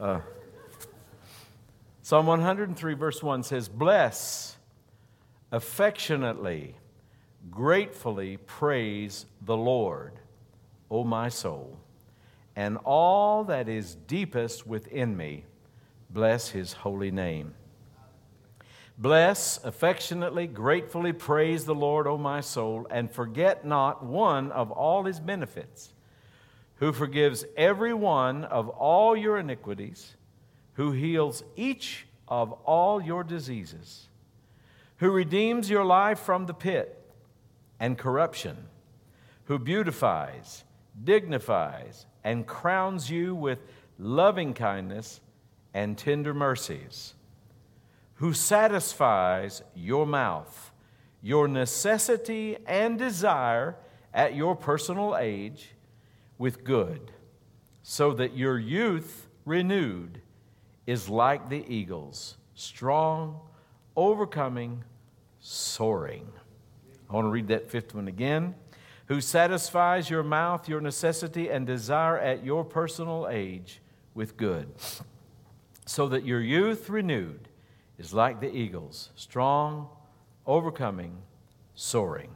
Uh, Psalm 103, verse 1 says, Bless affectionately, gratefully praise the Lord, O my soul, and all that is deepest within me, bless his holy name. Bless, affectionately, gratefully praise the Lord, O my soul, and forget not one of all his benefits who forgives every one of all your iniquities, who heals each of all your diseases, who redeems your life from the pit and corruption, who beautifies, dignifies, and crowns you with loving kindness and tender mercies, who satisfies your mouth, your necessity and desire at your personal age with good, so that your youth renewed is like the eagles, strong, overcoming, soaring. I want to read that fifth one again. Who satisfies your mouth, your necessity, and desire at your personal age with good, so that your youth renewed is like the eagles, strong, overcoming, soaring.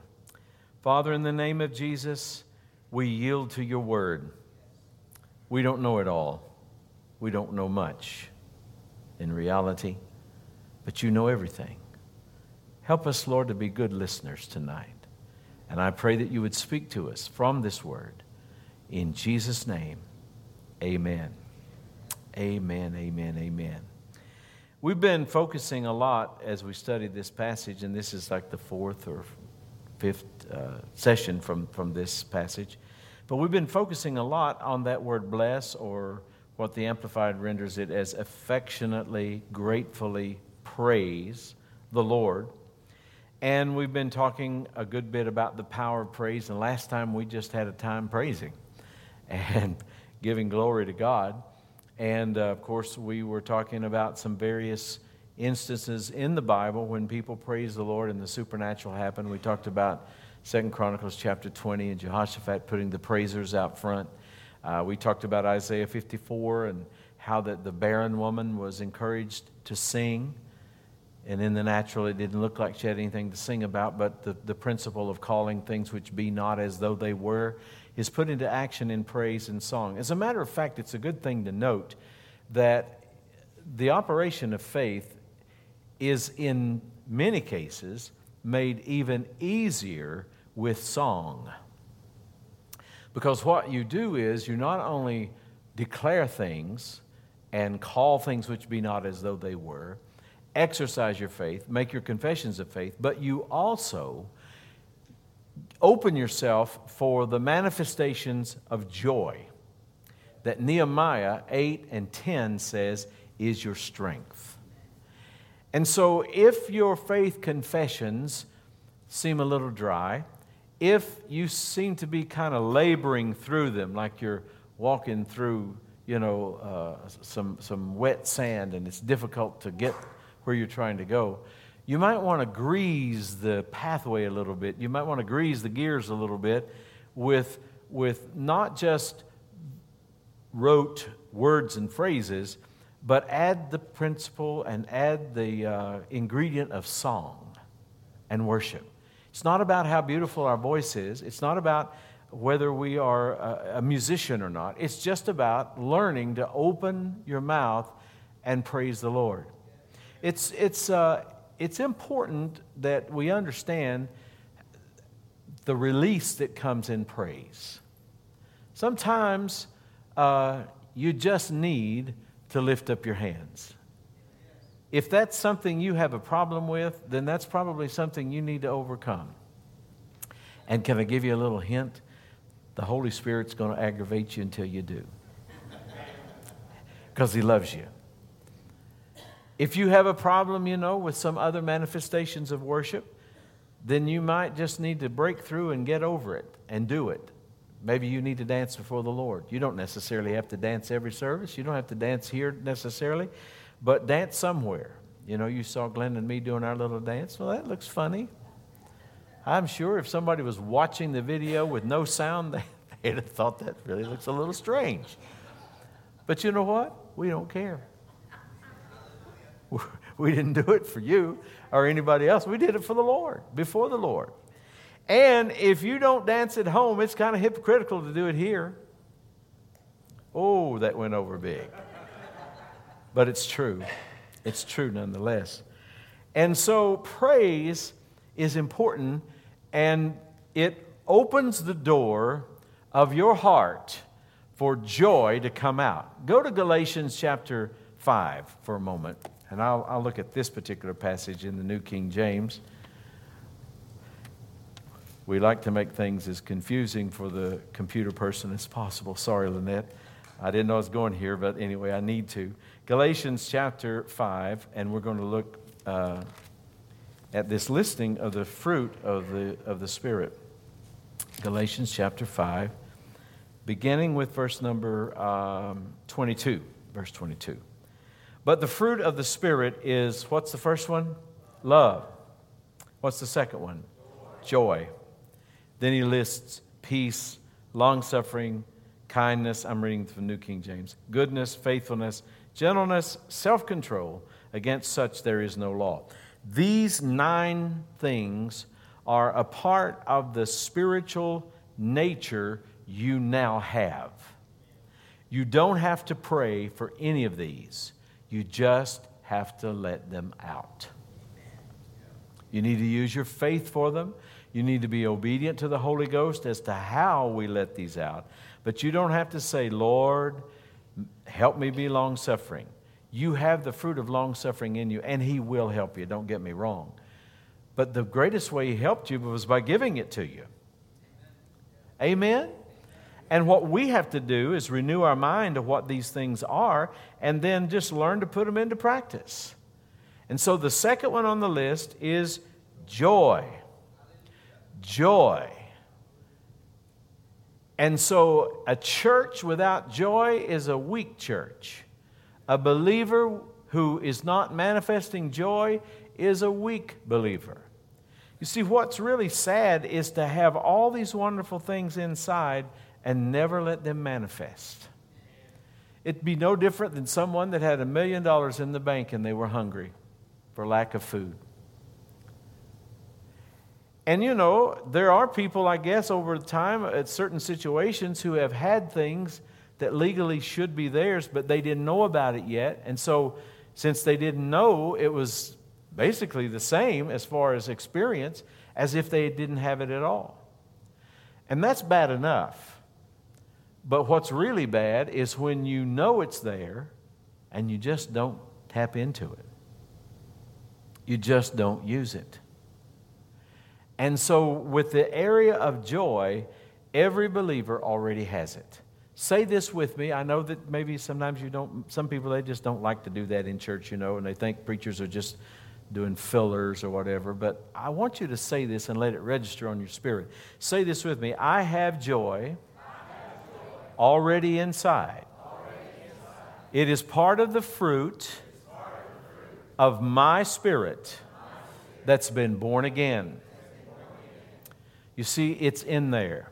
Father, in the name of Jesus, we yield to your word. We don't know it all, we don't know much in reality, but you know everything. Help us, Lord, to be good listeners tonight. And I pray that you would speak to us from this word. In Jesus' name, amen. Amen, amen, amen. We've been focusing a lot as we studied this passage, and this is like the fourth or fifth uh, session from, from this passage. But we've been focusing a lot on that word bless, or what the Amplified renders it as affectionately, gratefully praise the Lord. And we've been talking a good bit about the power of praise. And last time we just had a time praising and giving glory to God. And uh, of course, we were talking about some various instances in the Bible when people praise the Lord and the supernatural happened. We talked about Second Chronicles chapter 20 and Jehoshaphat putting the praisers out front. Uh, we talked about Isaiah 54 and how that the barren woman was encouraged to sing. And in the natural, it didn't look like she had anything to sing about, but the, the principle of calling things which be not as though they were is put into action in praise and song. As a matter of fact, it's a good thing to note that the operation of faith is in many cases made even easier with song. Because what you do is you not only declare things and call things which be not as though they were, exercise your faith, make your confessions of faith, but you also open yourself for the manifestations of joy that Nehemiah 8 and 10 says is your strength. And so, if your faith confessions seem a little dry, if you seem to be kind of laboring through them, like you're walking through, you know, uh, some, some wet sand and it's difficult to get where you're trying to go, you might want to grease the pathway a little bit. You might want to grease the gears a little bit with, with not just rote words and phrases, but add the principle and add the uh, ingredient of song and worship. It's not about how beautiful our voice is. It's not about whether we are a, a musician or not. It's just about learning to open your mouth and praise the Lord. It's, it's, uh, it's important that we understand the release that comes in praise. Sometimes uh, you just need to lift up your hands. If that's something you have a problem with, then that's probably something you need to overcome. And can I give you a little hint? The Holy Spirit's going to aggravate you until you do. Because He loves you. If you have a problem, you know, with some other manifestations of worship, then you might just need to break through and get over it and do it. Maybe you need to dance before the Lord. You don't necessarily have to dance every service. You don't have to dance here necessarily but dance somewhere. You know, you saw Glenn and me doing our little dance. Well, that looks funny. I'm sure if somebody was watching the video with no sound, they'd have thought that really looks a little strange. But you know what? we don't care. We didn't do it for you or anybody else. We did it for the Lord, before the Lord. And if you don't dance at home, it's kind of hypocritical to do it here. Oh, that went over big. But it's true. It's true nonetheless. And so praise is important and it opens the door of your heart for joy to come out. Go to Galatians chapter 5 for a moment, and I'll, I'll look at this particular passage in the New King James. We like to make things as confusing for the computer person as possible. Sorry, Lynette. I didn't know I was going here, but anyway, I need to. Galatians chapter 5, and we're going to look uh, at this listing of the fruit of the, of the Spirit. Galatians chapter 5, beginning with verse number um, 22. Verse 22. But the fruit of the Spirit is what's the first one? Love. What's the second one? Joy. Then he lists peace, long suffering, kindness. I'm reading from New King James. Goodness, faithfulness, gentleness, self control. Against such there is no law. These nine things are a part of the spiritual nature you now have. You don't have to pray for any of these, you just have to let them out. You need to use your faith for them. You need to be obedient to the Holy Ghost as to how we let these out. But you don't have to say, Lord, help me be long suffering. You have the fruit of long suffering in you, and He will help you. Don't get me wrong. But the greatest way He helped you was by giving it to you. Amen? And what we have to do is renew our mind of what these things are and then just learn to put them into practice. And so the second one on the list is joy joy. And so, a church without joy is a weak church. A believer who is not manifesting joy is a weak believer. You see, what's really sad is to have all these wonderful things inside and never let them manifest. It'd be no different than someone that had a million dollars in the bank and they were hungry for lack of food. And you know, there are people, I guess, over time at certain situations who have had things that legally should be theirs, but they didn't know about it yet. And so, since they didn't know, it was basically the same as far as experience as if they didn't have it at all. And that's bad enough. But what's really bad is when you know it's there and you just don't tap into it, you just don't use it. And so, with the area of joy, every believer already has it. Say this with me. I know that maybe sometimes you don't, some people, they just don't like to do that in church, you know, and they think preachers are just doing fillers or whatever. But I want you to say this and let it register on your spirit. Say this with me I have joy, Already, inside. It is part of the fruit, of my spirit that's been born again. You see, it's in there,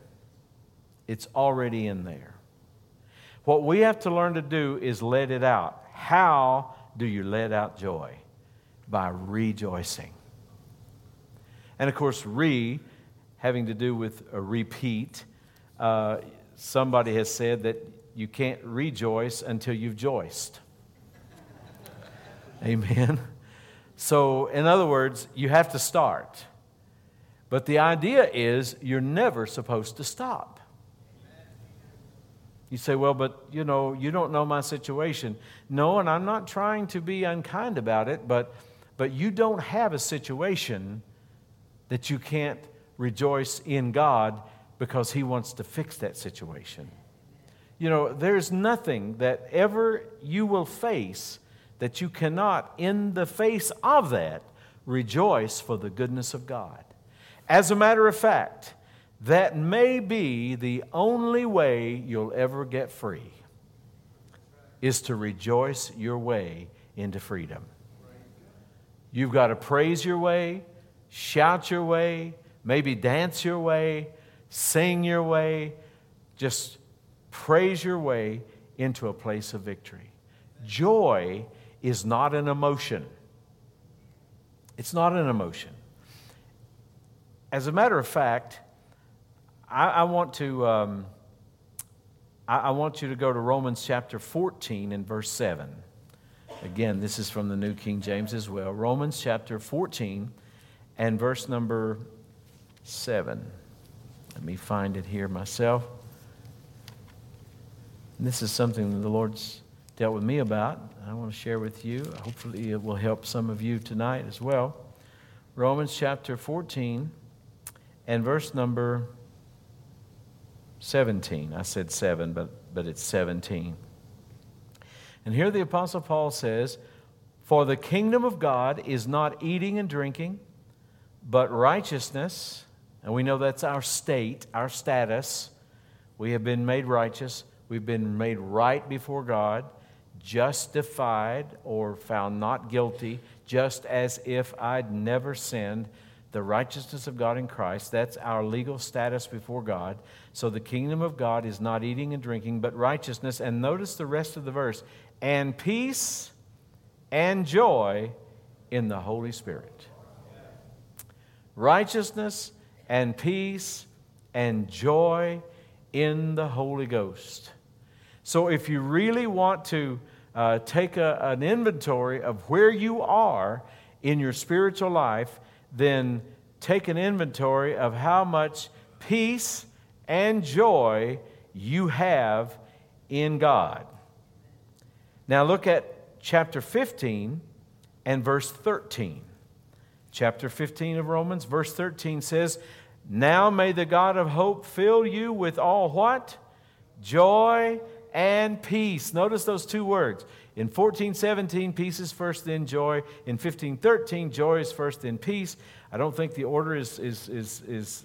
it's already in there. What we have to learn to do is let it out. How do you let out joy? By rejoicing. And of course, re, having to do with a repeat, uh, somebody has said that you can't rejoice until you've joiced. Amen. So, in other words, you have to start. But the idea is you're never supposed to stop. You say, well, but you know, you don't know my situation. No, and I'm not trying to be unkind about it, but, but you don't have a situation that you can't rejoice in God because He wants to fix that situation. You know, there's nothing that ever you will face that you cannot, in the face of that, rejoice for the goodness of God. As a matter of fact, that may be the only way you'll ever get free is to rejoice your way into freedom. You've got to praise your way, shout your way, maybe dance your way, sing your way, just praise your way into a place of victory. Joy is not an emotion. It's not an emotion. As a matter of fact, I, I want to. Um, I, I want you to go to Romans chapter 14 and verse 7. Again, this is from the New King James as well. Romans chapter 14 and verse number 7. Let me find it here myself. And this is something that the Lord's dealt with me about. I want to share with you. Hopefully, it will help some of you tonight as well. Romans chapter 14 and verse number 17. I said 7, but, but it's 17. And here the Apostle Paul says, For the kingdom of God is not eating and drinking, but righteousness. And we know that's our state, our status. We have been made righteous. We've been made right before God, justified or found not guilty, just as if I'd never sinned. The righteousness of God in Christ, that's our legal status before God. So the kingdom of God is not eating and drinking, but righteousness. And notice the rest of the verse and peace and joy in the Holy Spirit. Righteousness and peace and joy in the Holy Ghost. So, if you really want to uh, take a, an inventory of where you are in your spiritual life, then take an inventory of how much peace and joy you have in God. Now, look at chapter 15 and verse 13. Chapter 15 of Romans, verse 13 says, Now may the God of hope fill you with all what? Joy and peace. Notice those two words. In 1417, peace is first, then joy. In 1513, joy is first, then peace. I don't think the order is, is, is, is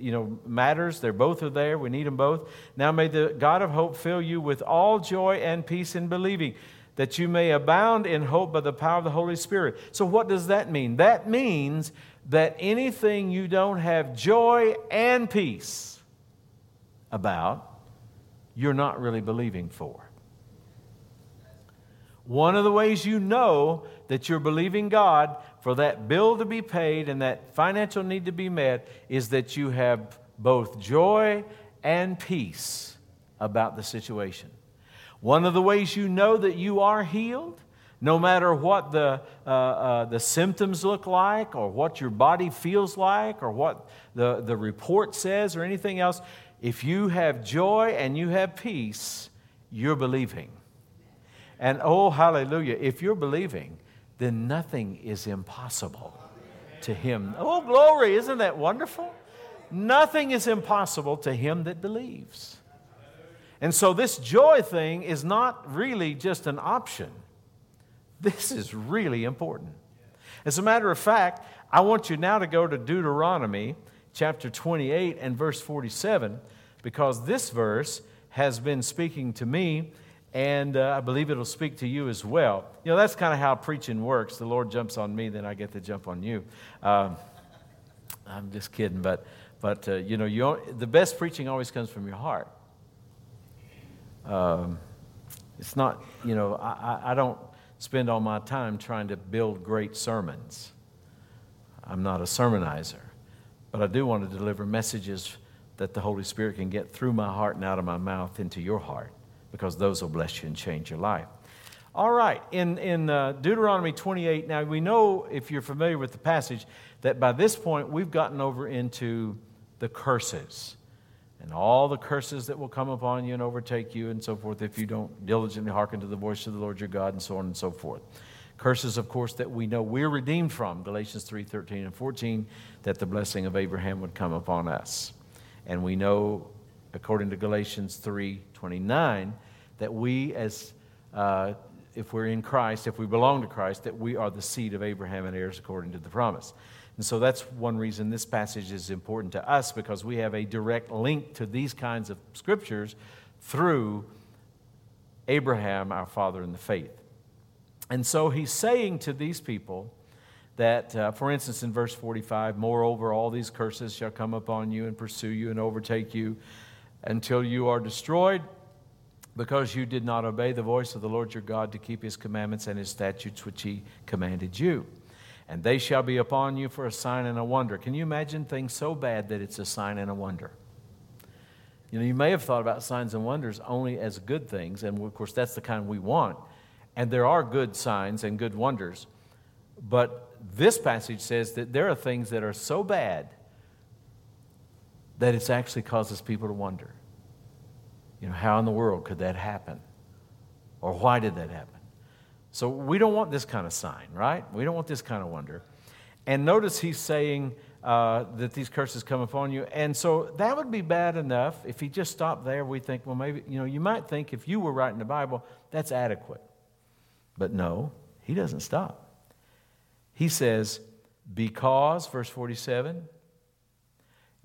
you know, matters. They're both are there. We need them both. Now may the God of hope fill you with all joy and peace in believing, that you may abound in hope by the power of the Holy Spirit. So what does that mean? That means that anything you don't have joy and peace about, you're not really believing for. One of the ways you know that you're believing God for that bill to be paid and that financial need to be met is that you have both joy and peace about the situation. One of the ways you know that you are healed, no matter what the, uh, uh, the symptoms look like, or what your body feels like, or what the, the report says, or anything else, if you have joy and you have peace, you're believing. And oh, hallelujah, if you're believing, then nothing is impossible to him. Oh, glory, isn't that wonderful? Nothing is impossible to him that believes. And so, this joy thing is not really just an option. This is really important. As a matter of fact, I want you now to go to Deuteronomy chapter 28 and verse 47 because this verse has been speaking to me and uh, I believe it'll speak to you as well. You know, that's kind of how preaching works. The Lord jumps on me, then I get to jump on you. Um, I'm just kidding, but, but uh, you know, you, the best preaching always comes from your heart. Um, it's not, you know, I, I don't spend all my time trying to build great sermons. I'm not a sermonizer, but I do want to deliver messages that the Holy Spirit can get through my heart and out of my mouth into your heart because those will bless you and change your life. All right, in, in uh, Deuteronomy 28, now we know if you're familiar with the passage that by this point we've gotten over into the curses and all the curses that will come upon you and overtake you and so forth if you don't diligently hearken to the voice of the Lord your God and so on and so forth. Curses, of course, that we know we're redeemed from, Galatians 3 13 and 14, that the blessing of Abraham would come upon us. And we know, according to Galatians 3 29, that we, as uh, if we're in Christ, if we belong to Christ, that we are the seed of Abraham and heirs according to the promise. And so that's one reason this passage is important to us because we have a direct link to these kinds of scriptures through Abraham, our father in the faith. And so he's saying to these people, that, uh, for instance, in verse 45, moreover, all these curses shall come upon you and pursue you and overtake you until you are destroyed. because you did not obey the voice of the Lord your God to keep his commandments and his statutes which he commanded you. And they shall be upon you for a sign and a wonder. Can you imagine things so bad that it's a sign and a wonder? You know, you may have thought about signs and wonders only as good things, and of course, that's the kind we want. And there are good signs and good wonders. But this passage says that there are things that are so bad that it actually causes people to wonder. You know, how in the world could that happen? Or why did that happen? So we don't want this kind of sign, right? We don't want this kind of wonder. And notice he's saying uh, that these curses come upon you. And so that would be bad enough. If he just stopped there, we think, well, maybe, you know, you might think if you were writing the Bible, that's adequate. But no, he doesn't stop. He says, because, verse 47,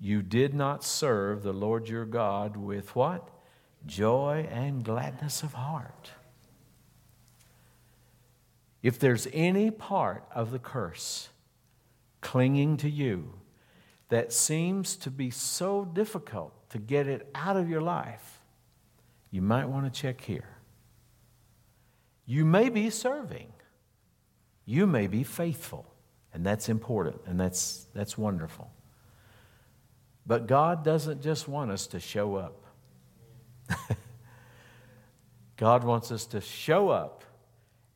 you did not serve the Lord your God with what? Joy and gladness of heart. If there's any part of the curse clinging to you that seems to be so difficult to get it out of your life, you might want to check here. You may be serving, you may be faithful, and that's important and that's, that's wonderful. But God doesn't just want us to show up. God wants us to show up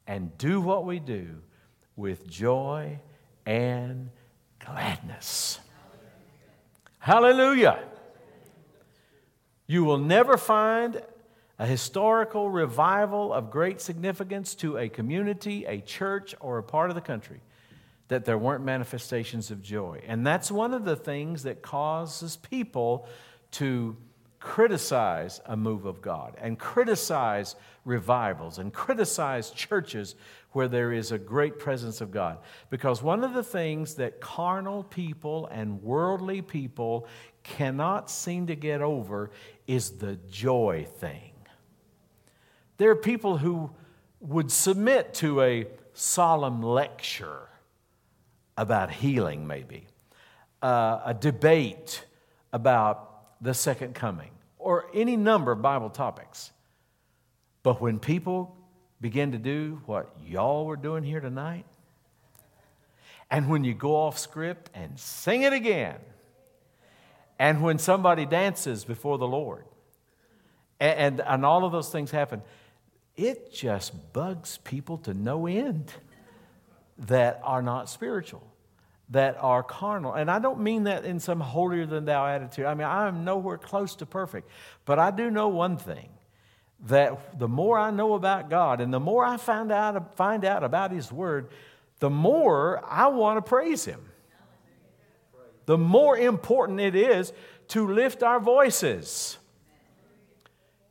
and do what we do with joy and gladness. Hallelujah. You will never find a historical revival of great significance to a community, a church, or a part of the country that there weren't manifestations of joy. And that's one of the things that causes people to criticize a move of God and criticize revivals and criticize churches where there is a great presence of God. Because one of the things that carnal people and worldly people cannot seem to get over is the joy thing. There are people who would submit to a solemn lecture about healing, maybe, uh, a debate about the second coming, or any number of Bible topics. But when people begin to do what y'all were doing here tonight, and when you go off script and sing it again, and when somebody dances before the Lord, and, and, and all of those things happen, it just bugs people to no end that are not spiritual that are carnal. And I don't mean that in some holier than thou attitude. I mean, I am nowhere close to perfect. But I do know one thing that the more I know about God and the more I find out, find out about His Word, the more I want to praise Him. The more important it is to lift our voices.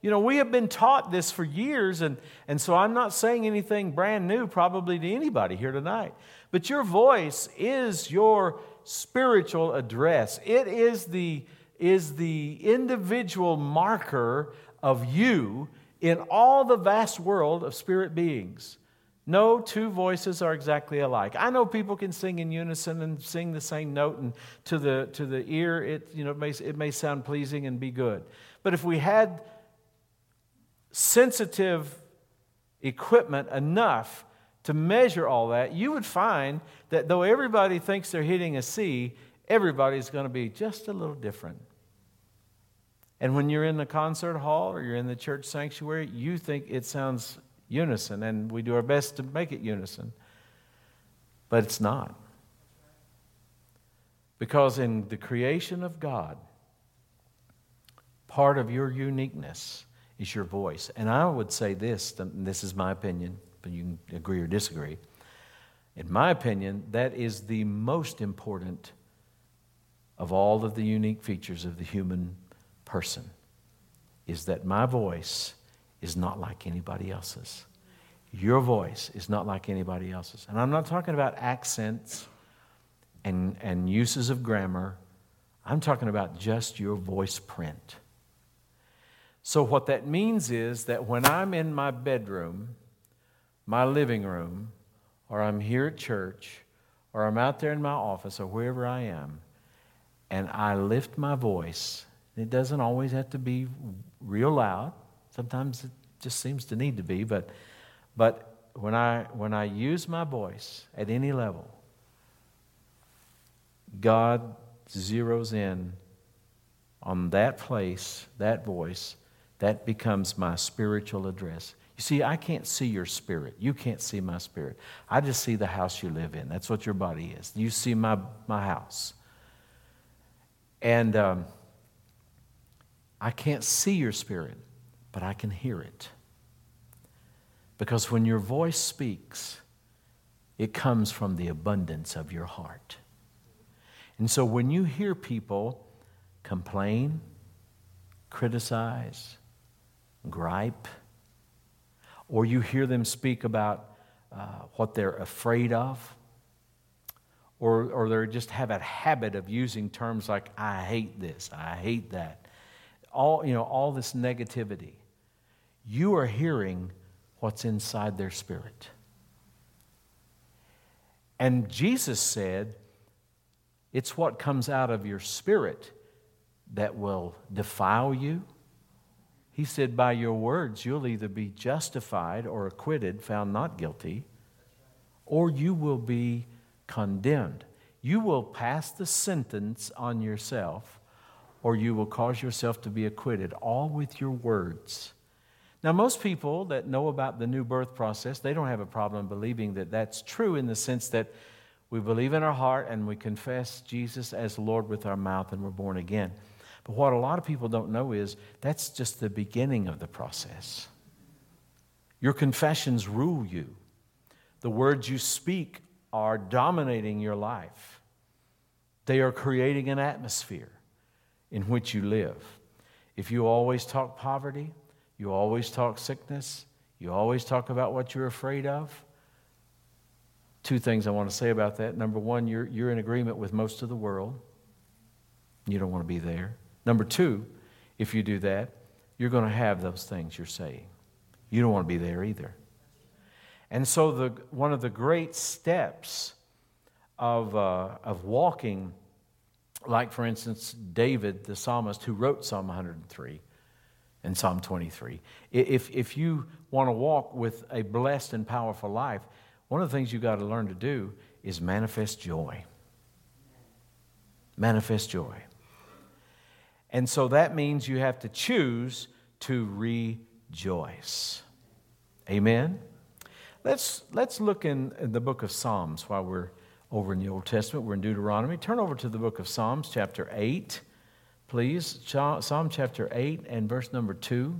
You know, we have been taught this for years, and, and so I'm not saying anything brand new probably to anybody here tonight. But your voice is your spiritual address. It is the, is the individual marker of you in all the vast world of spirit beings. No two voices are exactly alike. I know people can sing in unison and sing the same note, and to the, to the ear, it, you know, it, may, it may sound pleasing and be good. But if we had sensitive equipment enough to measure all that, you would find that though everybody thinks they're hitting a C, everybody's going to be just a little different. And when you're in the concert hall or you're in the church sanctuary, you think it sounds unison, and we do our best to make it unison. But it's not. Because in the creation of God, part of your uniqueness is your voice. And I would say this, this is my opinion but you can agree or disagree. In my opinion, that is the most important of all of the unique features of the human person is that my voice is not like anybody else's. Your voice is not like anybody else's. And I'm not talking about accents and, and uses of grammar. I'm talking about just your voice print. So, what that means is that when I'm in my bedroom my living room, or I'm here at church, or I'm out there in my office, or wherever I am, and I lift my voice. It doesn't always have to be real loud, Sometimes it just seems to need to be, but, but when, I, when I use my voice at any level, God zeroes in on that place, that voice, that becomes my spiritual address. You see, I can't see your spirit. You can't see my spirit. I just see the house you live in. That's what your body is. You see my, my house. And um, I can't see your spirit, but I can hear it. Because when your voice speaks, it comes from the abundance of your heart. And so when you hear people complain, criticize, gripe, or you hear them speak about uh, what they're afraid of, or, or they just have a habit of using terms like, I hate this, I hate that, all, you know, all this negativity, you are hearing what's inside their spirit. And Jesus said, it's what comes out of your spirit that will defile you. He said, By your words, you'll either be justified or acquitted, found not guilty, or you will be condemned. You will pass the sentence on yourself, or you will cause yourself to be acquitted, all with your words. Now, most people that know about the new birth process, they don't have a problem believing that that's true in the sense that we believe in our heart and we confess Jesus as Lord with our mouth and we're born again. But what a lot of people don't know is that's just the beginning of the process. Your confessions rule you, the words you speak are dominating your life, they are creating an atmosphere in which you live. If you always talk poverty, you always talk sickness, you always talk about what you're afraid of, two things I want to say about that. Number one, you're, you're in agreement with most of the world. You don't want to be there. Number two, if you do that, you're going to have those things you're saying. You don't want to be there either. And so, the, one of the great steps of, uh, of walking, like for instance, David, the psalmist who wrote Psalm 103 and Psalm 23, if, if you want to walk with a blessed and powerful life, one of the things you've got to learn to do is manifest joy. Manifest joy. And so that means you have to choose to rejoice. Amen? Let's, let's look in, in the book of Psalms while we're over in the Old Testament. We're in Deuteronomy. Turn over to the book of Psalms, chapter 8, please. Psalm chapter 8 and verse number 2.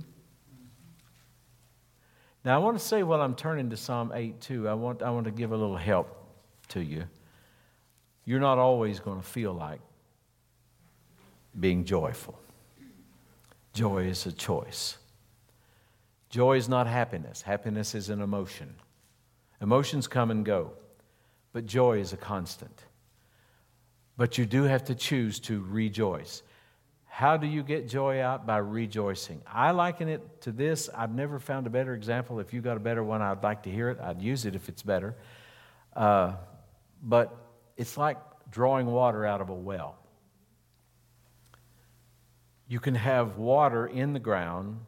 Now, I want to say while I'm turning to Psalm 8 too, I want, I want to give a little help to you. You're not always going to feel like being joyful. Joy is a choice. Joy is not happiness, happiness is an emotion. Emotions come and go, but joy is a constant. But you do have to choose to rejoice. How do you get joy out? By rejoicing. I liken it to this. I've never found a better example. If you got a better one, I'd like to hear it. I'd use it if it's better. Uh, but it's like drawing water out of a well. You can have water in the ground.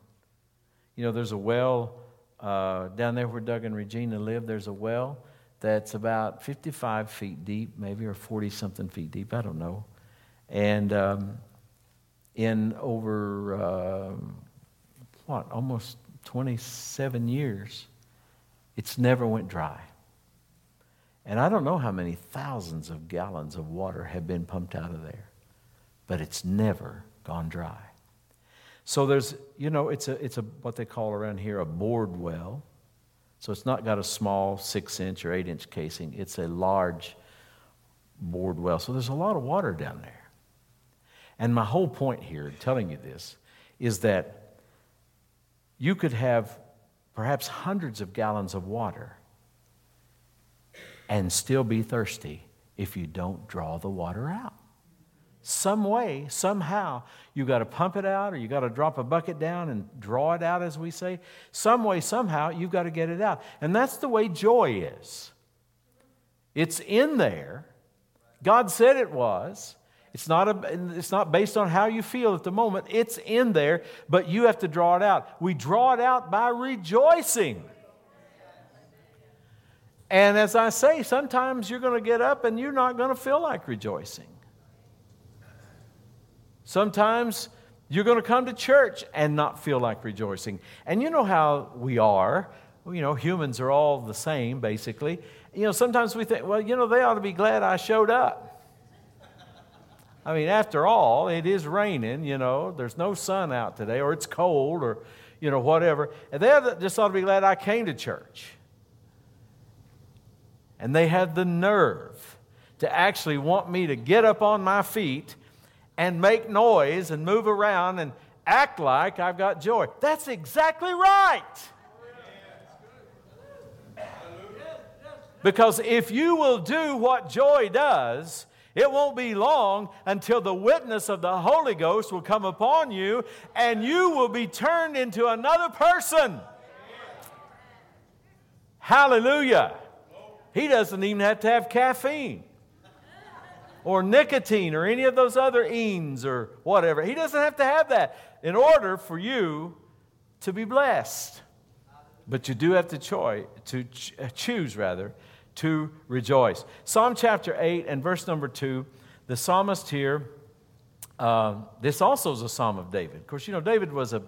You know, there's a well uh, down there where Doug and Regina live. There's a well that's about 55 feet deep, maybe, or 40 something feet deep. I don't know. And um, in over, uh, what, almost 27 years, it's never went dry. And I don't know how many thousands of gallons of water have been pumped out of there, but it's never gone dry. So there's, you know, it's a, it's a what they call around here a bored well. So it's not got a small six inch or eight inch casing. It's a large bored well. So there's a lot of water down there. And my whole point here, telling you this, is that you could have perhaps hundreds of gallons of water and still be thirsty if you don't draw the water out. Some way, somehow, you've got to pump it out or you've got to drop a bucket down and draw it out, as we say. Some way, somehow, you've got to get it out. And that's the way joy is. It's in there. God said it was. It's not, a, it's not based on how you feel at the moment. It's in there, but you have to draw it out. We draw it out by rejoicing. And as I say, sometimes you're going to get up and you're not going to feel like rejoicing. Sometimes you're going to come to church and not feel like rejoicing. And you know how we are. You know, humans are all the same, basically. You know, sometimes we think, well, you know, they ought to be glad I showed up. I mean, after all, it is raining, you know, there's no sun out today, or it's cold, or, you know, whatever. And they just ought to be glad I came to church. And they had the nerve to actually want me to get up on my feet and make noise and move around and act like I've got joy. That's exactly right. Because if you will do what joy does, it won't be long until the witness of the Holy Ghost will come upon you and you will be turned into another person. Hallelujah. He doesn't even have to have caffeine or nicotine or any of those other enes or whatever. He doesn't have to have that in order for you to be blessed. But you do have to, choi- to ch- uh, choose, rather, to rejoice. Psalm chapter 8 and verse number 2, the psalmist here, uh, this also is a psalm of David. Of course, you know, David was a,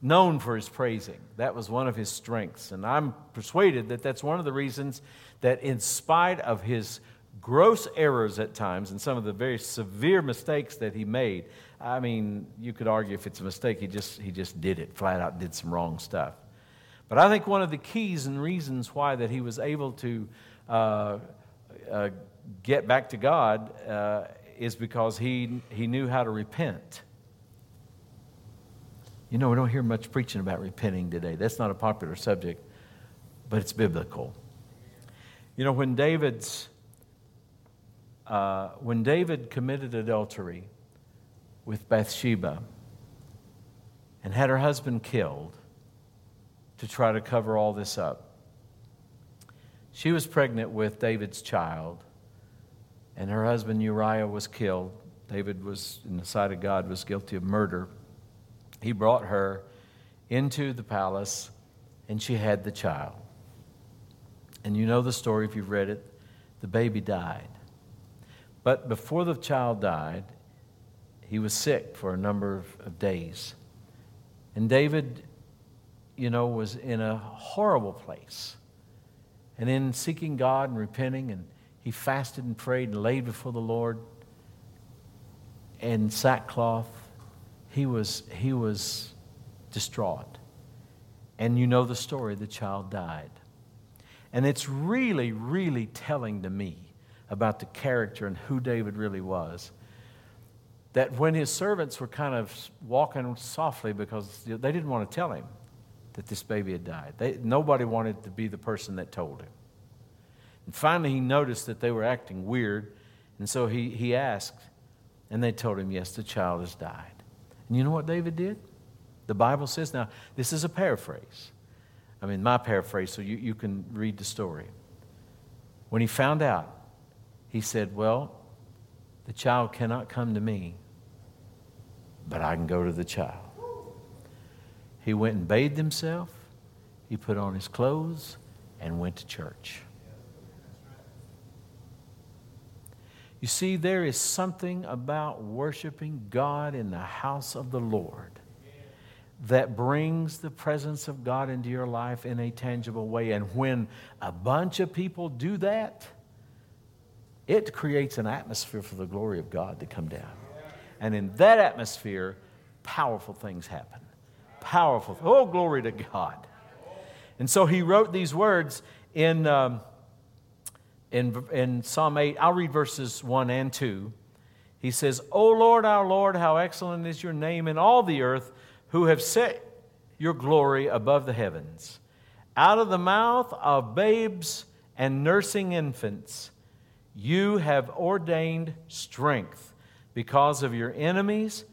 known for his praising. That was one of his strengths. And I'm persuaded that that's one of the reasons that, in spite of his gross errors at times and some of the very severe mistakes that he made. I mean, you could argue if it's a mistake, he just, he just did it, flat out did some wrong stuff. But I think one of the keys and reasons why that he was able to uh, uh, get back to God uh, is because he, he knew how to repent. You know, we don't hear much preaching about repenting today. That's not a popular subject, but it's biblical. You know, when David's uh, when David committed adultery with Bathsheba and had her husband killed to try to cover all this up, she was pregnant with David's child, and her husband Uriah was killed. David was, in the sight of God, was guilty of murder. He brought her into the palace, and she had the child. And you know the story if you've read it. The baby died. But before the child died, he was sick for a number of, of days. And David, you know, was in a horrible place. And in seeking God and repenting, and he fasted and prayed and laid before the Lord in sackcloth, he was, he was distraught. And you know the story the child died. And it's really, really telling to me about the character and who David really was. That when his servants were kind of walking softly because they didn't want to tell him that this baby had died, they, nobody wanted to be the person that told him. And finally, he noticed that they were acting weird, and so he, he asked, and they told him, Yes, the child has died. And you know what David did? The Bible says, now, this is a paraphrase. I mean, my paraphrase, so you, you can read the story. When he found out he said, Well, the child cannot come to me, but I can go to the child. He went and bathed himself, he put on his clothes, and went to church. You see, there is something about worshiping God in the house of the Lord that brings the presence of God into your life in a tangible way. And when a bunch of people do that, it creates an atmosphere for the glory of God to come down. And in that atmosphere, powerful things happen. Powerful. Oh, glory to God. And so he wrote these words in, um, in, in Psalm 8. I'll read verses 1 and 2. He says, O Lord, our Lord, how excellent is your name in all the earth, who have set your glory above the heavens. Out of the mouth of babes and nursing infants, you have ordained strength because of your enemies,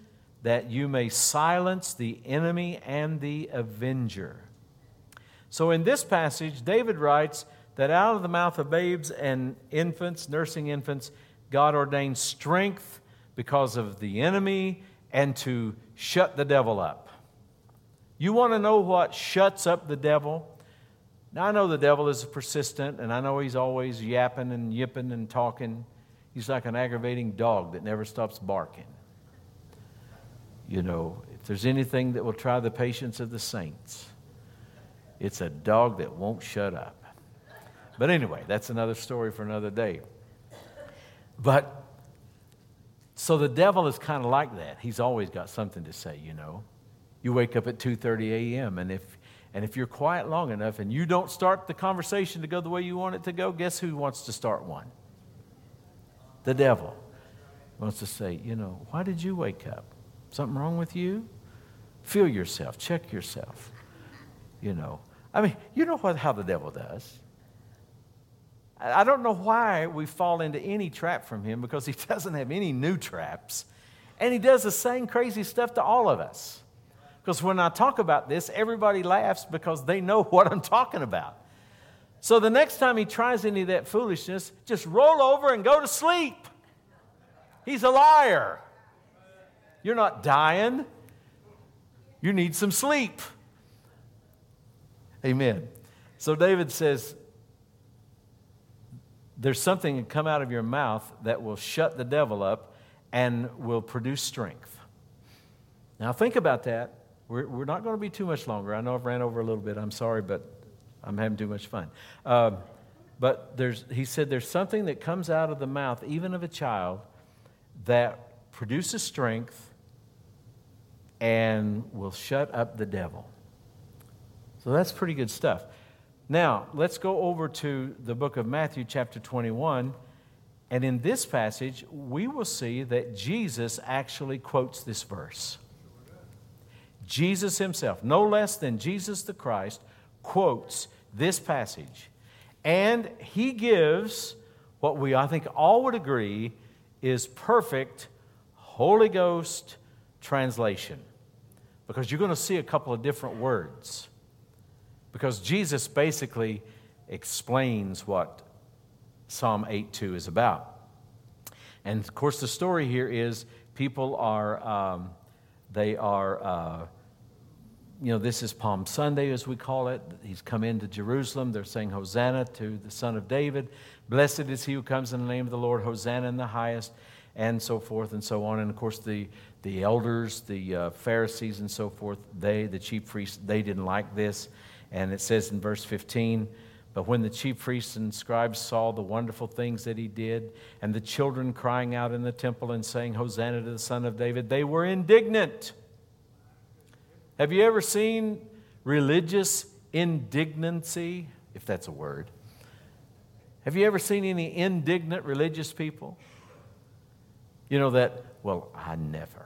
that you may silence the enemy and the avenger. So, in this passage, David writes that out of the mouth of babes and infants, nursing infants, God ordained strength because of the enemy and to shut the devil up. You want to know what shuts up the devil? Now, I know the devil is persistent, and I know he's always yapping and yipping and talking. He's like an aggravating dog that never stops barking. You know, if there's anything that will try the patience of the saints, it's a dog that won't shut up. But anyway, that's another story for another day. But so the devil is kind of like that. He's always got something to say, you know. You wake up at 2:30 a.m. and if and if you're quiet long enough and you don't start the conversation to go the way you want it to go, guess who wants to start one? The devil wants to say, you know, why did you wake up? Something wrong with you? Feel yourself, check yourself. You know. I mean, you know what how the devil does. I don't know why we fall into any trap from him because he doesn't have any new traps. And he does the same crazy stuff to all of us. Because when I talk about this, everybody laughs because they know what I'm talking about. So the next time he tries any of that foolishness, just roll over and go to sleep. He's a liar. You're not dying, you need some sleep. Amen. So David says, there's something that come out of your mouth that will shut the devil up and will produce strength. Now, think about that. We're, we're not going to be too much longer. I know I've ran over a little bit. I'm sorry, but I'm having too much fun. Um, but there's, he said there's something that comes out of the mouth, even of a child, that produces strength and will shut up the devil. So that's pretty good stuff. Now, let's go over to the book of Matthew, chapter 21. And in this passage, we will see that Jesus actually quotes this verse. Jesus himself, no less than Jesus the Christ, quotes this passage. And he gives what we, I think, all would agree is perfect Holy Ghost translation. Because you're going to see a couple of different words because Jesus basically explains what Psalm 8:2 is about. And of course, the story here is people are, um, they are, uh, you know, this is Palm Sunday, as we call it. He's come into Jerusalem. They're saying, Hosanna to the Son of David. Blessed is he who comes in the name of the Lord. Hosanna in the highest, and so forth and so on. And of course, the, the elders, the uh, Pharisees, and so forth, they, the chief priests, they didn't like this. And it says in verse 15, but when the chief priests and scribes saw the wonderful things that he did, and the children crying out in the temple and saying, Hosanna to the Son of David, they were indignant. Have you ever seen religious indignancy, if that's a word? Have you ever seen any indignant religious people? You know that, well, I never.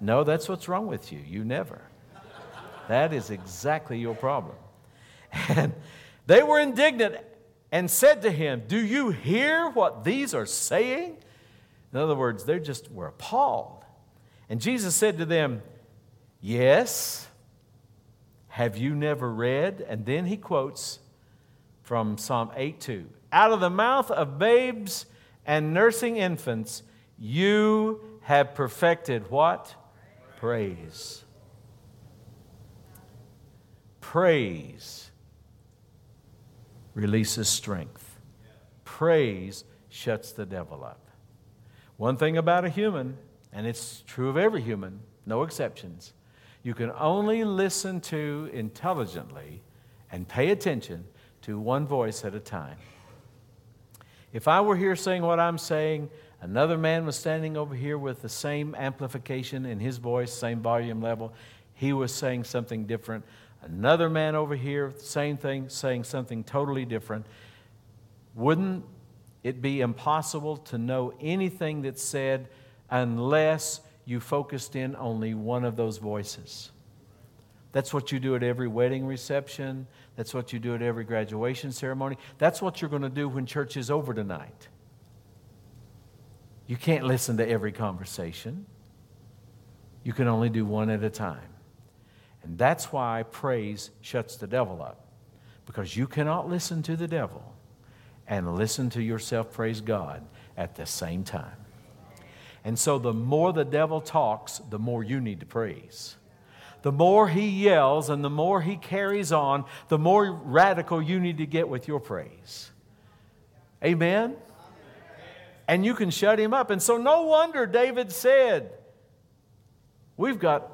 No, that's what's wrong with you. You never. That is exactly your problem. And they were indignant and said to him, Do you hear what these are saying? In other words, they just were appalled. And Jesus said to them, Yes. Have you never read? And then he quotes from Psalm 8 2 Out of the mouth of babes and nursing infants, you have perfected what? Praise praise releases strength. Praise shuts the devil up. One thing about a human, and it's true of every human, no exceptions, you can only listen to intelligently and pay attention to one voice at a time. If I were here saying what I'm saying, another man was standing over here with the same amplification in his voice, same volume level, he was saying something different. Another man over here, same thing, saying something totally different. Wouldn't it be impossible to know anything that's said unless you focused in only one of those voices? That's what you do at every wedding reception. That's what you do at every graduation ceremony. That's what you're going to do when church is over tonight. You can't listen to every conversation, you can only do one at a time. And that's why praise shuts the devil up. Because you cannot listen to the devil and listen to yourself praise God at the same time. And so the more the devil talks, the more you need to praise. The more he yells and the more he carries on, the more radical you need to get with your praise. Amen? And you can shut him up. And so, no wonder David said, We've got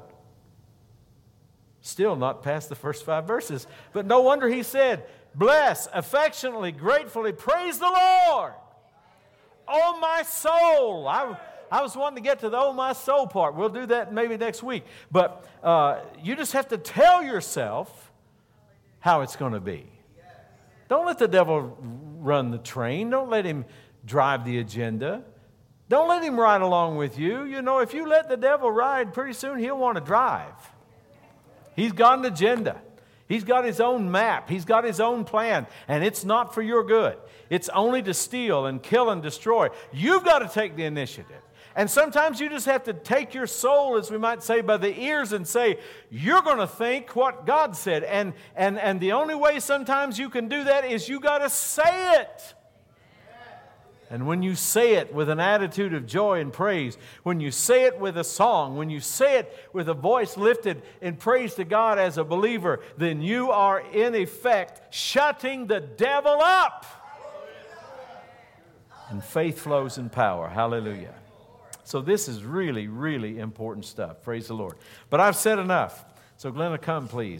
still not past the first five verses, but no wonder he said, Bless, affectionately, gratefully, praise the Lord. Oh, my soul. I, I was wanting to get to the oh, my soul part. We'll do that maybe next week. But uh, you just have to tell yourself how it's going to be. Don't let the devil run the train. Don't let him drive the agenda. Don't let him ride along with you. You know, if you let the devil ride, pretty soon he'll want to drive. He's got an agenda. He's got his own map. He's got his own plan, and it's not for your good. It's only to steal and kill and destroy. You've got to take the initiative. And sometimes you just have to take your soul, as we might say, by the ears and say, You're going to think what God said. And, and, and the only way sometimes you can do that is you got to say it. And when you say it with an attitude of joy and praise, when you say it with a song, when you say it with a voice lifted in praise to God as a believer, then you are in effect shutting the devil up. And faith flows in power. Hallelujah. So this is really, really important stuff. Praise the Lord. But I've said enough. So, Glenna, come, please.